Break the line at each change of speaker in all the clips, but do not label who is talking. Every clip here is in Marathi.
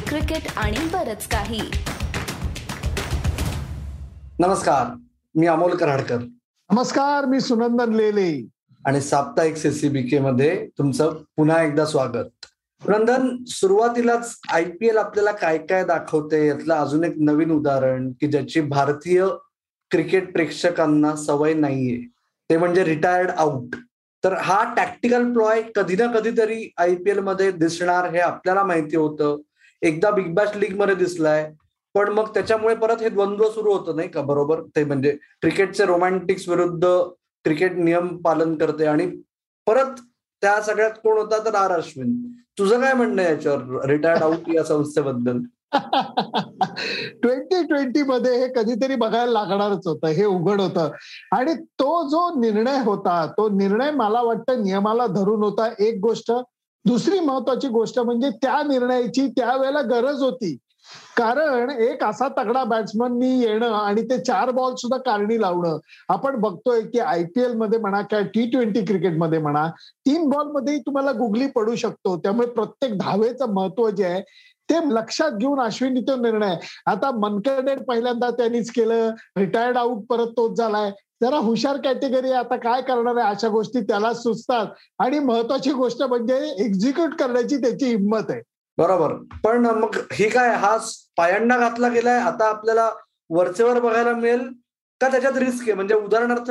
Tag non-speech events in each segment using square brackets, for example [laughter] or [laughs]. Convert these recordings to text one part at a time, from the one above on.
क्रिकेट आणि बरच काही.
नमस्कार मी अमोल कराडकर.
नमस्कार मी सुनंदन लेले.
आणि साप्ताहिक सीसीबीके मध्ये तुमचं पुन्हा एकदा स्वागत. सुनंदन सुरुवातीलाच आय पी एल आपल्याला काय काय दाखवते यातलं अजून एक नवीन उदाहरण की ज्याची भारतीय क्रिकेट प्रेक्षकांना सवय नाहीये. ते म्हणजे रिटायर्ड आउट तर हा टॅक्टिकल प्लॉय कधी ना कधीतरी आय पी एलमध्ये दिसणार हे आपल्याला माहिती होतं. एकदा बिग बॅश लीगमध्ये दिसलाय. पण मग त्याच्यामुळे परत हे द्वंद्व सुरू होतं नाही का? बरोबर? ते म्हणजे क्रिकेटचे रोमॅन्टिक्स विरुद्ध क्रिकेट नियम पालन करते आणि परत त्या सगळ्यात कोण होता तर आर अश्विन. तुझं काय म्हणणं याच्यावर? रिटायर्ड आउट या संस्थेबद्दल. [laughs]
ट्वेंटी ट्वेंटी मध्ये हे कधीतरी बघायला लागणारच होतं हे उघड होतं. आणि तो जो निर्णय होता तो निर्णय मला वाटतं नियमाला धरून होता. एक गोष्ट दुसरी महत्वाची गोष्ट म्हणजे त्या निर्णयाची त्यावेळेला गरज होती. कारण एक असा तगडा बॅट्समननी येणं आणि ते चार बॉल सुद्धा कारणी लावणं. आपण बघतोय की आयपीएलमध्ये म्हणा किंवा टी ट्वेंटी क्रिकेटमध्ये म्हणा तीन बॉलमध्येही तुम्हाला गुगली पडू शकतो. त्यामुळे प्रत्येक धावेचं महत्त्व जे आहे ते लक्षात घेऊन अश्विनी तो निर्णय. आता मनकडेड पहिल्यांदा त्यांनीच केलं. रिटायर्ड आउट परत तोच झालाय. जरा हुशार कॅटेगरी आता काय करणार आहे? अशा गोष्टी त्याला सुचतात. आणि महत्वाची गोष्ट म्हणजे एक्झिक्यूट करण्याची त्याची हिंमत आहे.
बरोबर. पण मग ही काय? हा पायंडा घातला गेलाय. आता आपल्याला वरचेवर बघायला मिळेल का त्याच्यात रिस्क आहे? म्हणजे उदाहरणार्थ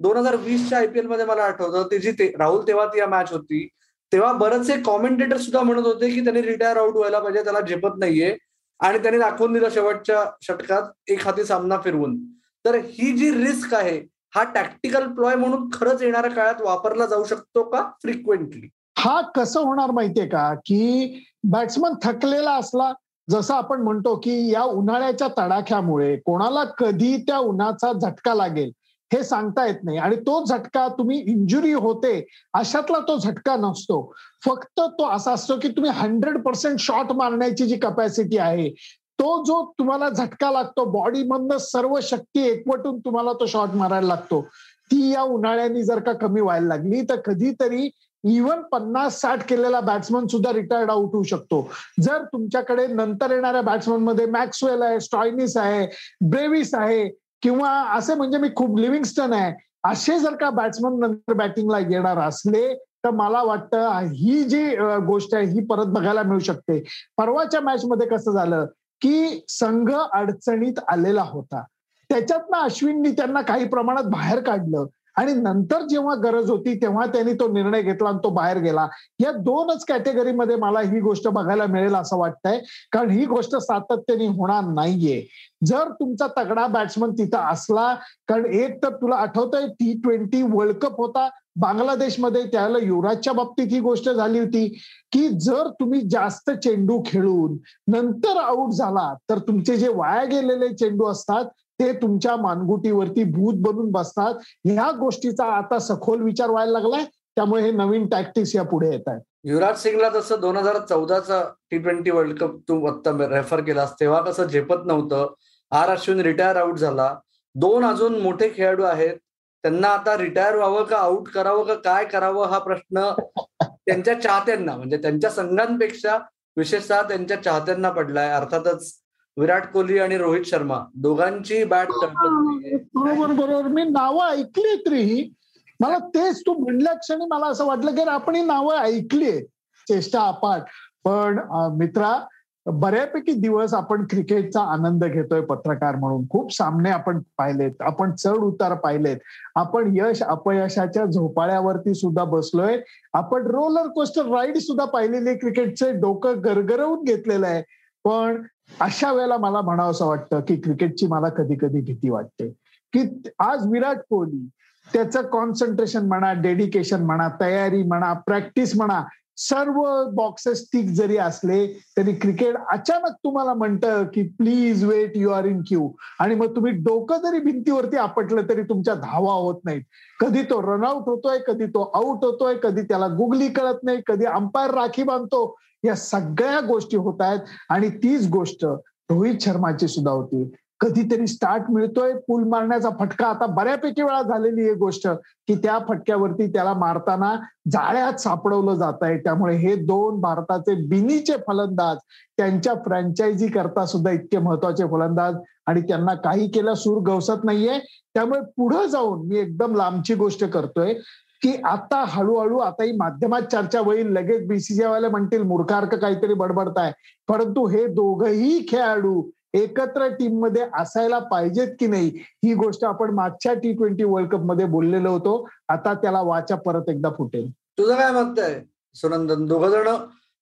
दोन हजार वीसच्या आयपीएलमध्ये मला आठवतं ती जी राहुल तेव्हा ती मॅच होती. तेव्हा बरेचसे कॉमेंटेटर सुद्धा म्हणत होते की त्यांनी रिटायर आउट व्हायला पाहिजे त्याला झेपत नाहीये. आणि त्यांनी दाखवून दिलं शेवटच्या षटकात एक हाती सामना फिरवून. तर ही जी रिस्क आहे हा टॅक्टिकल प्लॉय म्हणून खरंच येणाऱ्या काळात वापरला जाऊ शकतो का फ्रिक्वेंटली
हा कसं होणार माहितीये का? की बॅट्समन थकलेला असला जसं आपण म्हणतो की या उन्हाळ्याच्या तडाख्यामुळे कोणाला कधी त्या उन्हाचा झटका लागेल हे सांगता येत नाही. आणि तो झटका तुम्ही इंजुरी होते अशातला तो झटका नसतो. फक्त तो असा असतो की तुम्ही हंड्रेड पर्सेंट शॉट मारण्याची जी कपॅसिटी आहे तो जो तुम्हाला झटका लागतो बॉडीमधनं सर्व शक्ती एकवटून तुम्हाला तो शॉट मारायला लागतो. ती या उन्हाळ्यानी जर का कमी व्हायला लागली तर कधीतरी इव्हन पन्नास साठ केलेला बॅट्समन सुद्धा रिटायर्ड आउट होऊ शकतो. जर तुमच्याकडे नंतर येणाऱ्या बॅट्समनमध्ये मॅक्सवेल आहे स्टॉयनिस आहे ब्रेविस आहे किंवा असे म्हणजे मी खूप लिव्हिंगस्टन आहे असे जर का बॅट्समन नंतर बॅटिंगला येणार असले तर मला वाटतं ही जी गोष्ट आहे ही परत बघायला मिळू शकते. परवाच्या मॅच मध्ये कसं झालं? की संघ अडचणीत आलेला होता. त्याच्यातनं अश्विननी त्यांना काही प्रमाणात बाहेर काढलं. आणि नंतर जेव्हा गरज होती तेव्हा त्यांनी तो निर्णय घेतला आणि तो बाहेर गेला. या दोनच कॅटेगरीमध्ये मला ही गोष्ट बघायला मिळेल असं वाटतंय. कारण ही गोष्ट सातत्याने होणार नाहीये. जर तुमचा तगडा बॅट्समन तिथं असला कारण एक तर तुला आठवतंय टी ट्वेंटी वर्ल्ड कप होता. बांगलादेशमध्ये त्याला युवराजच्या बाबतीत ही गोष्ट झाली होती की जर तुम्ही जास्त चेंडू खेळून नंतर आऊट झाला तर तुमचे जे वाया गेलेले चेंडू असतात ते तुमच्या मानगुटीवरती भूत बनून बसतात. ह्या गोष्टीचा आता सखोल विचार व्हायला लागलाय. त्यामुळे हे नवीन टॅक्टिक्स या पुढे येत आहेत.
युवराज सिंगला जसं दोन हजार चौदाचा टी ट्वेंटी वर्ल्ड कप तू आता रेफर केलास तेव्हा कसं झेपत नव्हतं. आर अश्विन रिटायर आउट झाला. दोन अजून मोठे खेळाडू आहेत. त्यांना आता रिटायर व्हावं का आउट करावं का काय करावं हा प्रश्न [laughs] त्यांच्या चाहत्यांना म्हणजे त्यांच्या संघांपेक्षा विशेषतः त्यांच्या चाहत्यांना पडलाय. अर्थातच विराट कोहली आणि रोहित शर्मा दोघांची बॅट
बरोबर बरोबर. मी नावं ऐकली तरी मला तेच तू म्हणल्या क्षणी मला असं वाटलं की आपण ही नावं ऐकली चेष्टा अपाट. पण मित्रा बऱ्यापैकी दिवस आपण क्रिकेटचा आनंद घेतोय पत्रकार म्हणून. खूप सामने आपण पाहिलेत. आपण चढ उतार पाहिलेत. आपण यश अपयशाच्या झोपाळ्यावरती सुद्धा बसलोय. आपण रोलर कोस्टर राईड सुद्धा पाहिलेली क्रिकेटचे डोकं गरगरवून घेतलेलं आहे. पण अशा वेळेला मला म्हणावं असं वाटतं की क्रिकेटची मला कधी कधी भीती वाटते. की आज विराट कोहली त्याचं कॉन्सन्ट्रेशन म्हणा डेडिकेशन म्हणा तयारी म्हणा प्रॅक्टिस म्हणा सर्व बॉक्सेस टिक जरी असले तरी क्रिकेट अचानक तुम्हाला म्हणतं की please wait you are in queue आणि मग तुम्ही डोकं जरी भिंतीवरती आपटलं तरी तुमच्या धावा होत नाहीत. कधी तो रनआउट होतोय कधी तो आउट होतोय कधी त्याला गुगली कळत नाही कधी अंपायर राखी बांधतो. या सगळ्या गोष्टी होत आहेत आणि तीच गोष्ट रोहित शर्माची सुद्धा होती. कधीतरी स्टार्ट मिळतोय. पूल मारण्याचा फटका आता बऱ्यापैकी वेळा झालेली आहे गोष्ट की त्या फटक्यावरती त्याला मारताना जाळ्यात सापडवलं जात आहे. त्यामुळे हे दोन भारताचे बिनीचे फलंदाज त्यांच्या फ्रँचायझी करता सुद्धा इतके महत्त्वाचे फलंदाज आणि त्यांना काही केला सूर गवसत नाहीये. त्यामुळे पुढे जाऊन मी एकदम लांबची गोष्ट करतोय की आता हळूहळू आता ही माध्यमात चर्चा होईल. लगेच बीसीसीआयवाले म्हणतील मूर्खार्क काहीतरी बडबडताय. परंतु हे दोघही खेळाडू एकत्र टीममध्ये असायला पाहिजेत की नाही ही गोष्ट आपण मागच्या टी ट्वेंटी वर्ल्ड कपमध्ये बोललेलो होतो. आता त्याला वाचा परत एकदा फुटेल.
तुझं काय मत आहे सुनंदन? दोघ जण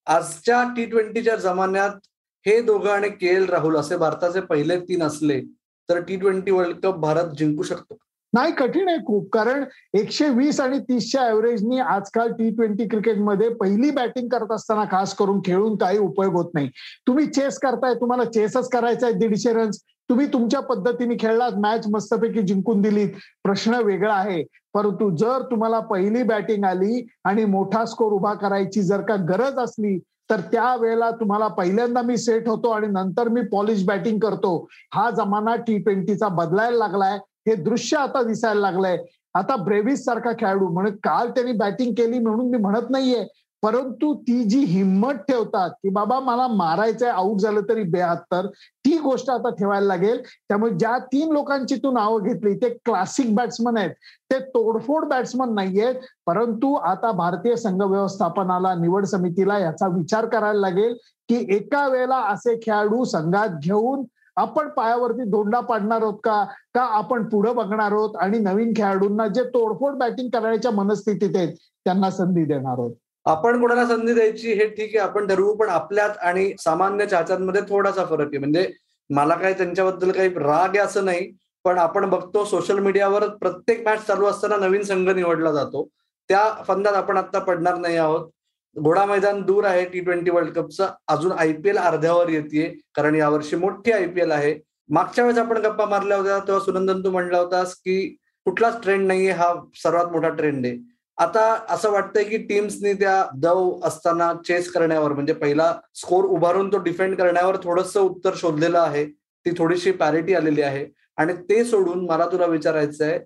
आजच्या टी ट्वेंटीच्या जमान्यात हे दोघं आणि के एल राहुल असे भारताचे पहिले तीन असले तर T twenty world cup Bharat जिंकू शकतो.
नाही कठीण आहे खूप. कारण एकशे वीस आणि तीसच्या ऍव्हरेजनी आजकाल टी ट्वेंटी क्रिकेटमध्ये पहिली बॅटिंग करत असताना खास करून खेळून काही उपयोग होत नाही. तुम्ही चेस करताय तुम्हाला चेसच करायचा आहे दीडशे रन्स तुम्ही तुमच्या पद्धतीने खेळलात मॅच मस्तपैकी जिंकून दिलीत. प्रश्न वेगळा आहे. परंतु जर तुम्हाला पहिली बॅटिंग आली आणि मोठा स्कोर उभा करायची जर का गरज असली तर त्या वेळेला तुम्हाला पहिल्यांदा मी सेट होतो आणि नंतर मी पॉलिश बॅटिंग करतो. हा जमाना टी ट्वेंटीचा बदलायला लागलाय. हे दृश्य आता दिसायला लागलंय. आता ब्रेव्हिस सारखा खेळाडू म्हणून काल त्यांनी बॅटिंग केली म्हणून मी म्हणत नाहीये. परंतु ती जी हिंमत ठेवतात की बाबा मला मारायचंय आऊट झालं तरी बेहत्तर ती गोष्ट आता ठेवायला लागेल. त्यामुळे ज्या तीन लोकांची तू नावं घेतली ते क्लासिक बॅट्समन आहेत. ते तोडफोड बॅट्समन नाहीयेत. परंतु आता भारतीय संघ व्यवस्थापनाला निवड समितीला याचा विचार करायला लागेल की एका वेळेला असे खेळाडू संघात घेऊन आपण पायावरती धोंडा पाडणार आहोत का? का आपण पुढे बघणार आहोत? आणि नवीन खेळाडूंना जे तोडफोड बॅटिंग करण्याच्या मनस्थितीत आहेत त्यांना संधी देणार आहोत.
आपण कोणाला संधी द्यायची हे ठीक आहे आपण ठरवू पण आपल्यात आणि सामान्य चाहत्यांमध्ये थोडासा फरक आहे. म्हणजे मला काही त्यांच्याबद्दल काही राग आहे असं नाही पण आपण बघतो सोशल मीडियावर प्रत्येक मॅच चालू असताना नवीन संघ निवडला जातो. त्या फंदात आपण आता पडणार नाही आहोत. घोडा मैदान दूर आहे टी ट्वेंटी वर्ल्ड कपचं अजून आयपीएल अर्ध्यावर येते कारण यावर्षी मोठी आयपीएल आहे. मागच्या वेळेस आपण गप्पा मारल्या होत्या तेव्हा सुनंदन तू म्हणला होतास की कुठलाच ट्रेंड नाहीये हा सर्वात मोठा ट्रेंड आहे. आता असं वाटतंय की टीम्सनी त्या दव असताना चेस करण्यावर म्हणजे पहिला स्कोर उभारून तो डिफेंड करण्यावर थोडस उत्तर शोधलेलं आहे ती थोडीशी पॅरिटी आलेली आहे. आणि ते सोडून मला तुला विचारायचं आहे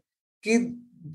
की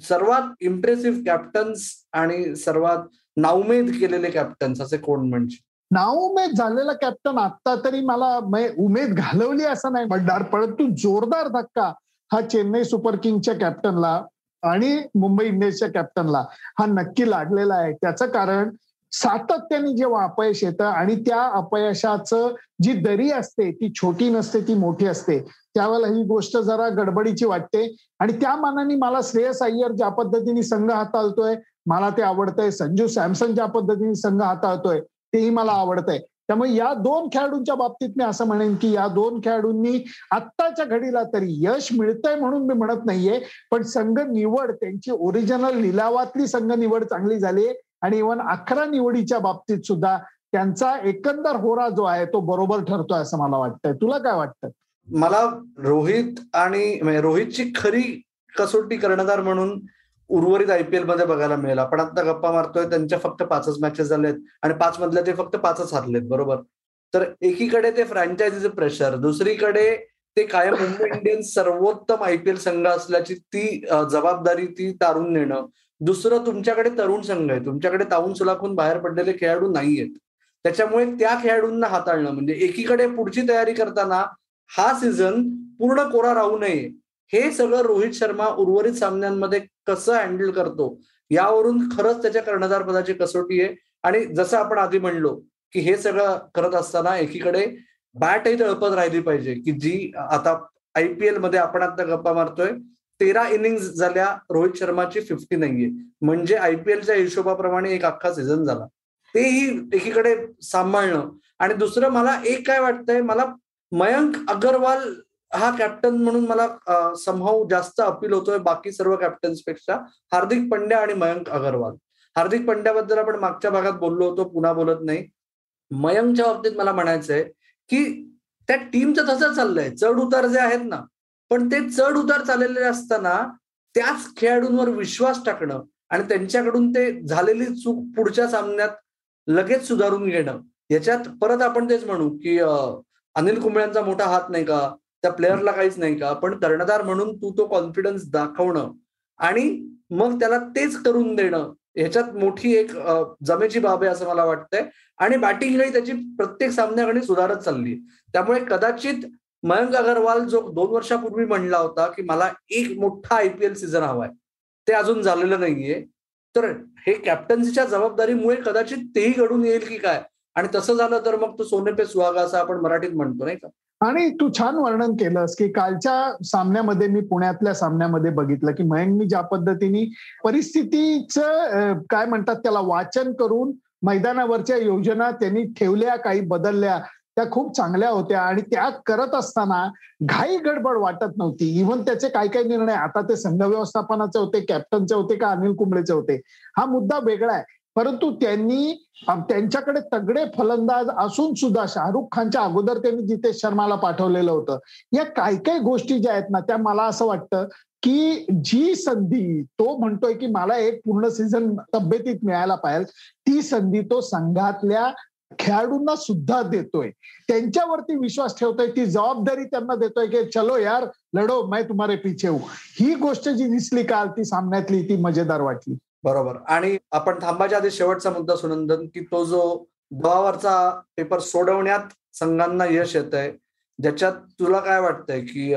सर्वात इम्प्रेसिव्ह कॅप्टन्स आणि सर्वात नाउमेद केलेले कॅप्टन्स असे कोण म्हणजे
नाउमेद झालेला कॅप्टन आता तरी मला उमेद घालवली असं नाही म्हणणार परंतु जोरदार धक्का हा चेन्नई सुपर किंगच्या कॅप्टनला आणि मुंबई इंडियन्सच्या कॅप्टनला हा नक्की लागलेला आहे. त्याचं कारण सातत्याने जेव्हा अपयश येतं आणि त्या अपयशाचं जी दरी असते ती छोटी नसते ती मोठी असते त्यावेळेला ही गोष्ट जरा गडबडीची वाटते. आणि त्या मानाने मला श्रेयस अय्यर ज्या पद्धतीने संघ हाताळतोय मला ते आवडतंय. संजू सॅमसन ज्या पद्धतीने संघ हाताळतोय तेही मला आवडतंय. त्यामुळे या दोन खेळाडूंच्या बाबतीत मी असं म्हणेन की या दोन खेळाडूंनी आत्ताच्या घडीला तरी यश मिळतंय म्हणून मी म्हणत नाहीये. पण संघ निवड त्यांची ओरिजिनल लिलावातली संघ निवड चांगली झाली आणि इव्हन अकरा निवडीच्या बाबतीत सुद्धा त्यांचा एकंदर होरा जो आहे तो बरोबर ठरतोय असं मला वाटतंय. तुला काय वाटतं?
मला रोहित आणि म्हणजे रोहितची खरी कसोटी कर्णधार म्हणून उर्वरित आयपीएलमध्ये बघायला मिळेल. आपण आता गप्पा मारतोय त्यांच्या फक्त पाचच मॅचेस झालेत आणि पाच मधल्या ते फक्त पाचच हारलेत बरोबर? तर एकीकडे ते फ्रँचायझीचे प्रेशर दुसरीकडे ते कायम मुंबई इंडियन्स सर्वोत्तम आयपीएल संघ असल्याची ती जबाबदारी ती तारून नेणं. दुसरं तुमच्याकडे तरुण संघ आहे. तुमच्याकडे ताऊन सुलाखून बाहेर पडलेले खेळाडू नाहीयेत. त्याच्यामुळे त्या खेळाडूंना हाताळणं म्हणजे एकीकडे पुढची तयारी करताना हा सीझन पूर्ण कोरा राहू नये. हे सगळं रोहित शर्मा उर्वरित सामन्यांमध्ये कसं हँडल करतो यावरून खरंच त्याच्या कर्णधार पदाची कसोटी आहे. आणि जसं आपण आधी म्हणलो की हे सगळं करत असताना एकीकडे बॅटही तळपत राहिली पाहिजे की जी आता आयपीएलमध्ये आपण आता गप्पा मारतोय तेरा इनिंग झाल्या रोहित शर्माची फिफ्टी नाहीये. म्हणजे आयपीएलच्या हिशोबाप्रमाणे एक अख्खा सीझन झाला. तेही एकीकडे सांभाळणं. आणि दुसरं मला एक काय वाटतंय मला मयंक अगरवाल हा कॅप्टन म्हणून मला समहाव जास्त अपील होतोय बाकी सर्व कॅप्टन्सपेक्षा. हार्दिक पंड्या आणि मयंक अगरवाल. हार्दिक पंड्याबद्दल आपण मागच्या भागात बोललो होतो पुन्हा बोलत नाही. मयंकच्या बाबतीत मला म्हणायचंय की त्या टीमचं तसं चाललंय. चढ उतार जे आहेत ना पण ते चढ उतार चाललेले असताना त्याच खेळाडूंवर विश्वास टाकणं आणि त्यांच्याकडून ते झालेली चूक पुढच्या सामन्यात लगेच सुधारून घेणं. याच्यात परत आपण तेच म्हणू की अनिल कुंबळ्यांचा मोठा हात नाही का? त्या प्लेअरला काहीच नाही का? पण कर्णधार म्हणून तू तो कॉन्फिडन्स दाखवणं आणि मग त्याला तेच करून देणं. ह्याच्यात मोठी एक जमेची बाब आहे असं मला वाटतंय. आणि बॅटिंगही त्याची प्रत्येक सामन्याकडे सुधारत चालली त्यामुळे कदाचित मयंक अगरवाल जो दोन वर्षापूर्वी म्हणला होता की मला एक मोठा आयपीएल सीझन हवाय. ते अजून झालेलं नाहीये. तर हे कॅप्टन्सीच्या जबाबदारीमुळे कदाचित तेही घडून येईल की काय? आणि तसं झालं तर मग तो सोनेपे सुहागा असं आपण मराठीत म्हणतो नाही का?
आणि तू छान वर्णन केलंस की कालच्या सामन्यामध्ये मी पुण्यातल्या सामन्यामध्ये बघितलं की मयंकनी ज्या पद्धतीने परिस्थितीचं काय म्हणतात त्याला वाचन करून मैदानावरच्या योजना त्यांनी ठेवल्या काही बदलल्या त्या खूप चांगल्या होत्या. आणि त्या करत असताना घाई गडबड वाटत नव्हती. इव्हन त्याचे काही काही निर्णय आता ते संघ व्यवस्थापनाचे होते कॅप्टनचे होते का अनिल कुंबळेचे होते हा मुद्दा वेगळा आहे. परंतु त्यांनी त्यांच्याकडे तगडे फलंदाज असून सुद्धा शाहरुख खानच्या अगोदर त्यांनी जितेश शर्माला पाठवलेलं होतं. या काही काही गोष्टी ज्या आहेत ना त्या मला असं वाटतं की जी संधी तो म्हणतोय की मला एक पूर्ण सीझन तब्येतीत मिळायला पाहिजे ती संधी तो संघातल्या खेळाडूंना सुद्धा देतोय. त्यांच्यावरती विश्वास ठेवतोय ती जबाबदारी त्यांना देतोय की चलो यार लढो मैं तुम्हारे पिछे ही गोष्ट जी दिसली काल ती सामन्यातली ती मजेदार वाटली.
बरोबर. आणि आपण थांबायच्या आधी शेवटचा मुद्दा सुनंदन की तो जो दबावावरचा पेपर सोडवण्यात संघांना यश येत आहे ज्याच्यात तुला काय वाटतंय की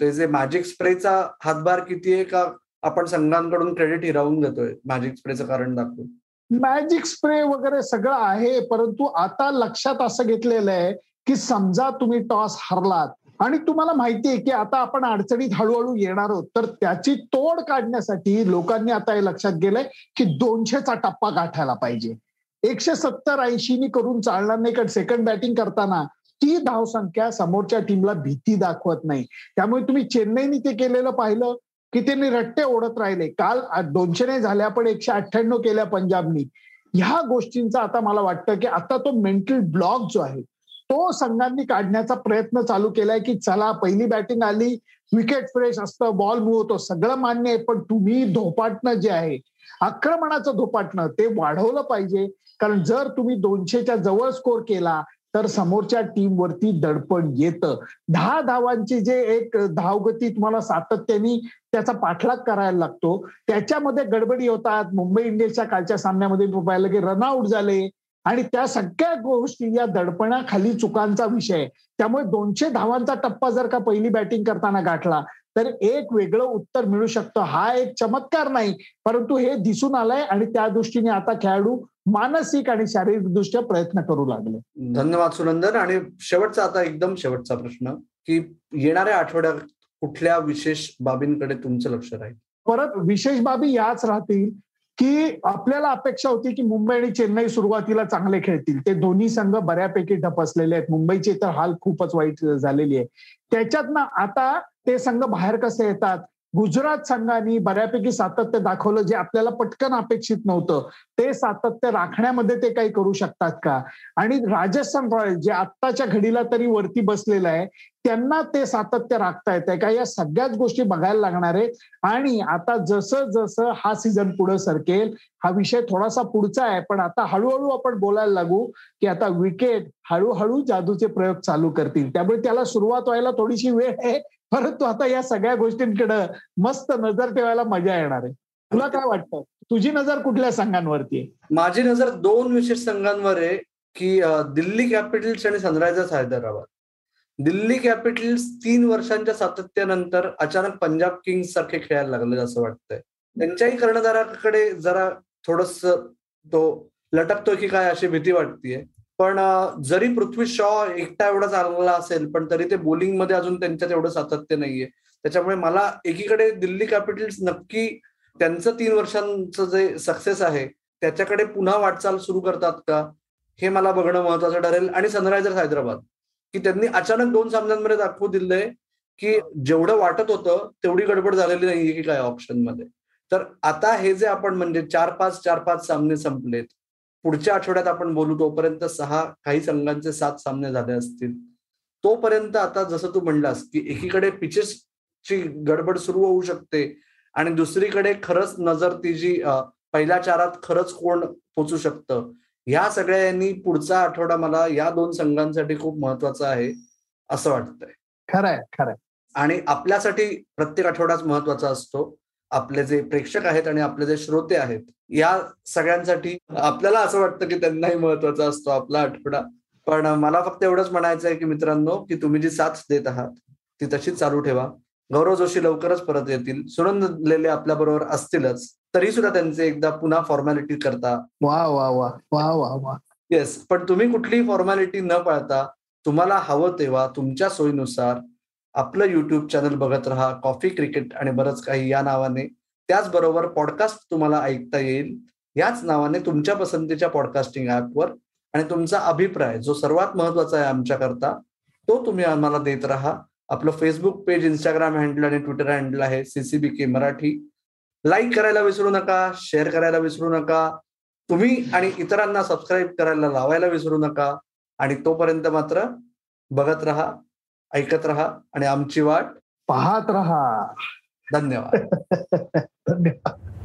ते जे मॅजिक स्प्रेचा हातभार किती आहे का आपण संघांकडून क्रेडिट हिरावून घेतोय मॅजिक स्प्रेचं कारण दाखवून?
मॅजिक स्प्रे वगैरे सगळं आहे परंतु आता लक्षात असं घेतलेलं आहे की समजा तुम्ही टॉस हरलात आणि तुम्हाला माहिती आहे की आता आपण अडचणीत हळूहळू येणार आहोत. तर त्याची तोड काढण्यासाठी लोकांनी आता हे लक्षात गेलंय की दोनशेचा टप्पा गाठायला पाहिजे. एकशे सत्तर ऐंशीनी करून चालणार नाही कारण सेकंड बॅटिंग करताना ती धावसंख्या समोरच्या टीमला भीती दाखवत नाही. त्यामुळे तुम्ही चेन्नईनी ते केलेलं पाहिलं की त्यांनी रट्टे ओढत राहिले. काल दोनशे नाही झाल्या पण एकशे अठ्ठ्याण्णव केल्या पंजाबनी. ह्या गोष्टींचा आता मला वाटतं की आता तो मेंटल ब्लॉक जो आहे तो संघांनी काढण्याचा प्रयत्न चालू केलाय की चला पहिली बॅटिंग आली विकेट फ्रेश असतं बॉल मूव होतो सगळं मान्य आहे पण तुम्ही धोपाटणं जे आहे आक्रमणाचं धोपाटणं ते वाढवलं पाहिजे. कारण जर तुम्ही दोनशेच्या जवळ स्कोर केला तर समोरच्या टीमवरती दडपण येतं. दहा धावांची जे एक धावगती तुम्हाला सातत्याने त्याचा पाठलाग करायला लागतो. त्याच्यामध्ये गडबडी होतात. मुंबई इंडियन्सच्या कालच्या सामन्यामध्ये पाहिलं की रनआउट झाले. आणि त्या सगळ्या गोष्टी या दडपणाखाली चुकांचा विषय त्यामुळे दोनशे धावांचा टप्पा जर का पहिली बॅटिंग करताना गाठला तर एक वेगळं उत्तर मिळू शकतं. हा एक चमत्कार नाही परंतु हे दिसून आलंय आणि त्या दृष्टीने आता खेळाडू मानसिक आणि शारीरिक दृष्ट्या प्रयत्न करू लागले.
धन्यवाद सुनंदन. आणि शेवटचा आता एकदम शेवटचा प्रश्न की येणाऱ्या आठवड्यात कुठल्या विशेष बाबींकडे तुमचं लक्ष राहील?
परत विशेष बाबी याच राहतील. की आपल्याला अपेक्षा होती की मुंबई आणि चेन्नई सुरुवातीला चांगले खेळतील. ते दोन्ही संघ बऱ्यापैकी ढपसलेले आहेत. मुंबईचे तर हाल खूपच वाईट झालेली आहे. त्याच्यात ना आता ते संघ बाहेर कसे येतात? गुजरात संघाने बऱ्यापैकी सातत्य दाखवलं जे आपल्याला पटकन अपेक्षित नव्हतं. ते सातत्य राखण्यामध्ये ते काही करू शकतात का? आणि राजस्थान रॉयल जे आत्ताच्या घडीला तरी वरती बसलेलं आहे त्यांना ते सातत्य राखता येत आहे का? या सगळ्याच गोष्टी बघायला लागणार आहेत आणि आता जसं जसं हा सीझन पुढे सरकेल हा विषय थोडासा पुढचा आहे. पण आता हळूहळू आपण बोलायला लागू की आता विकेट हळूहळू जादूचे प्रयोग चालू करतील. त्यामुळे त्याला सुरुवात व्हायला थोडीशी वेळ आहे. परंतु आता या सगळ्या गोष्टींकडे मस्त नजर ठेवायला मजा येणार आहे. तुला काय वाटतं? तुझी नजर कुठल्या संघांवरती आहे?
माझी नजर दोन विशेष संघांवर आहे की दिल्ली कॅपिटल्स आणि सनरायझर्स हैदराबाद. दिल्ली कॅपिटल्स तीन वर्षांच्या सातत्यानंतर अचानक पंजाब किंग्स सारखे खेळायला लागले असं वाटतंय. त्यांच्याही कर्णधाराकडे जरा थोडस तो लटकतोय की काय अशी भीती वाटतीये. पण जरी पृथ्वी शॉ एकटा एवढा चांगला असेल पण तरी ते बोलिंगमध्ये अजून त्यांच्यात एवढं सातत्य नाहीये. त्याच्यामुळे मला एकीकडे दिल्ली कॅपिटल्स नक्की त्यांचं तीन वर्षांचं जे सक्सेस आहे त्याच्याकडे पुन्हा वाटचाल सुरू करतात का हे मला बघणं महत्वाचं ठरेल. आणि सनरायझर्स हैदराबाद की त्यांनी अचानक दोन सामन्यांमध्ये दाखवू दिलंय की जेवढं वाटत होतं तेवढी गडबड झालेली नाहीये की काय ऑप्शनमध्ये. तर आता हे जे आपण म्हणजे चार पाच चार पाच सामने संपलेत पुढच्या आठवड्यात आपण बोलू तोपर्यंत सहा काही संघांचे सात सामने झाले असतील. तोपर्यंत आता जसं तू म्हणलास की एकीकडे पिचेसची गडबड सुरू होऊ शकते आणि दुसरीकडे खरंच नजर ती जी पहिल्या चारात खरंच कोण पोचू शकतं. ह्या सगळ्यांनी पुढचा आठवडा मला या दोन संघांसाठी खूप महत्त्वाचा आहे असं वाटतंय.
खरंय खरंय.
आणि आपल्यासाठी प्रत्येक आठवडाच महत्त्वाचा असतो. आपले जे प्रेक्षक आहेत आणि आपले जे श्रोते आहेत या सगळ्यांसाठी आपल्याला असं वाटतं की त्यांनाही महत्त्वाचा असतो आपला आठवडा. पण मला फक्त एवढंच म्हणायचं आहे की मित्रांनो की तुम्ही जी साथ देत आहात ती तशीच चालू ठेवा. गौरव जोशी लवकरच परत येतील. सुनंद लेले आपल्या बरोबर असतीलच तरी सुद्धा त्यांचे एकदा पुन्हा फॉर्मॅलिटी करता.
वा वा वा वा वा वा.
येस पण तुम्ही कुठलीही फॉर्मॅलिटी न पाळता तुम्हाला हवं तेव्हा तुमच्या सोयीनुसार आपलं युट्यूब चॅनल बघत राहा कॉफी क्रिकेट आणि बरंच काही या नावाने. त्याचबरोबर पॉडकास्ट तुम्हाला ऐकता येईल. याच नावाने तुमच्या पसंतीच्या पॉडकास्टिंग ऍपवर आणि तुमचा अभिप्राय जो सर्वात महत्त्वाचा आहे आमच्याकरता तो तुम्ही आम्हाला देत राहा. आपलं फेसबुक पेज इंस्टाग्राम हँडल आणि ट्विटर हँडल आहे सीसीबी के मराठी. लाईक करायला विसरू नका शेअर करायला विसरू नका. तुम्ही आणि इतरांना सबस्क्राईब करायला लावायला विसरू नका. आणि तोपर्यंत मात्र बघत राहा. ऐकत राहा आणि आमची वाट
पाहत राहा.
धन्यवाद. [laughs]
धन्यवाद.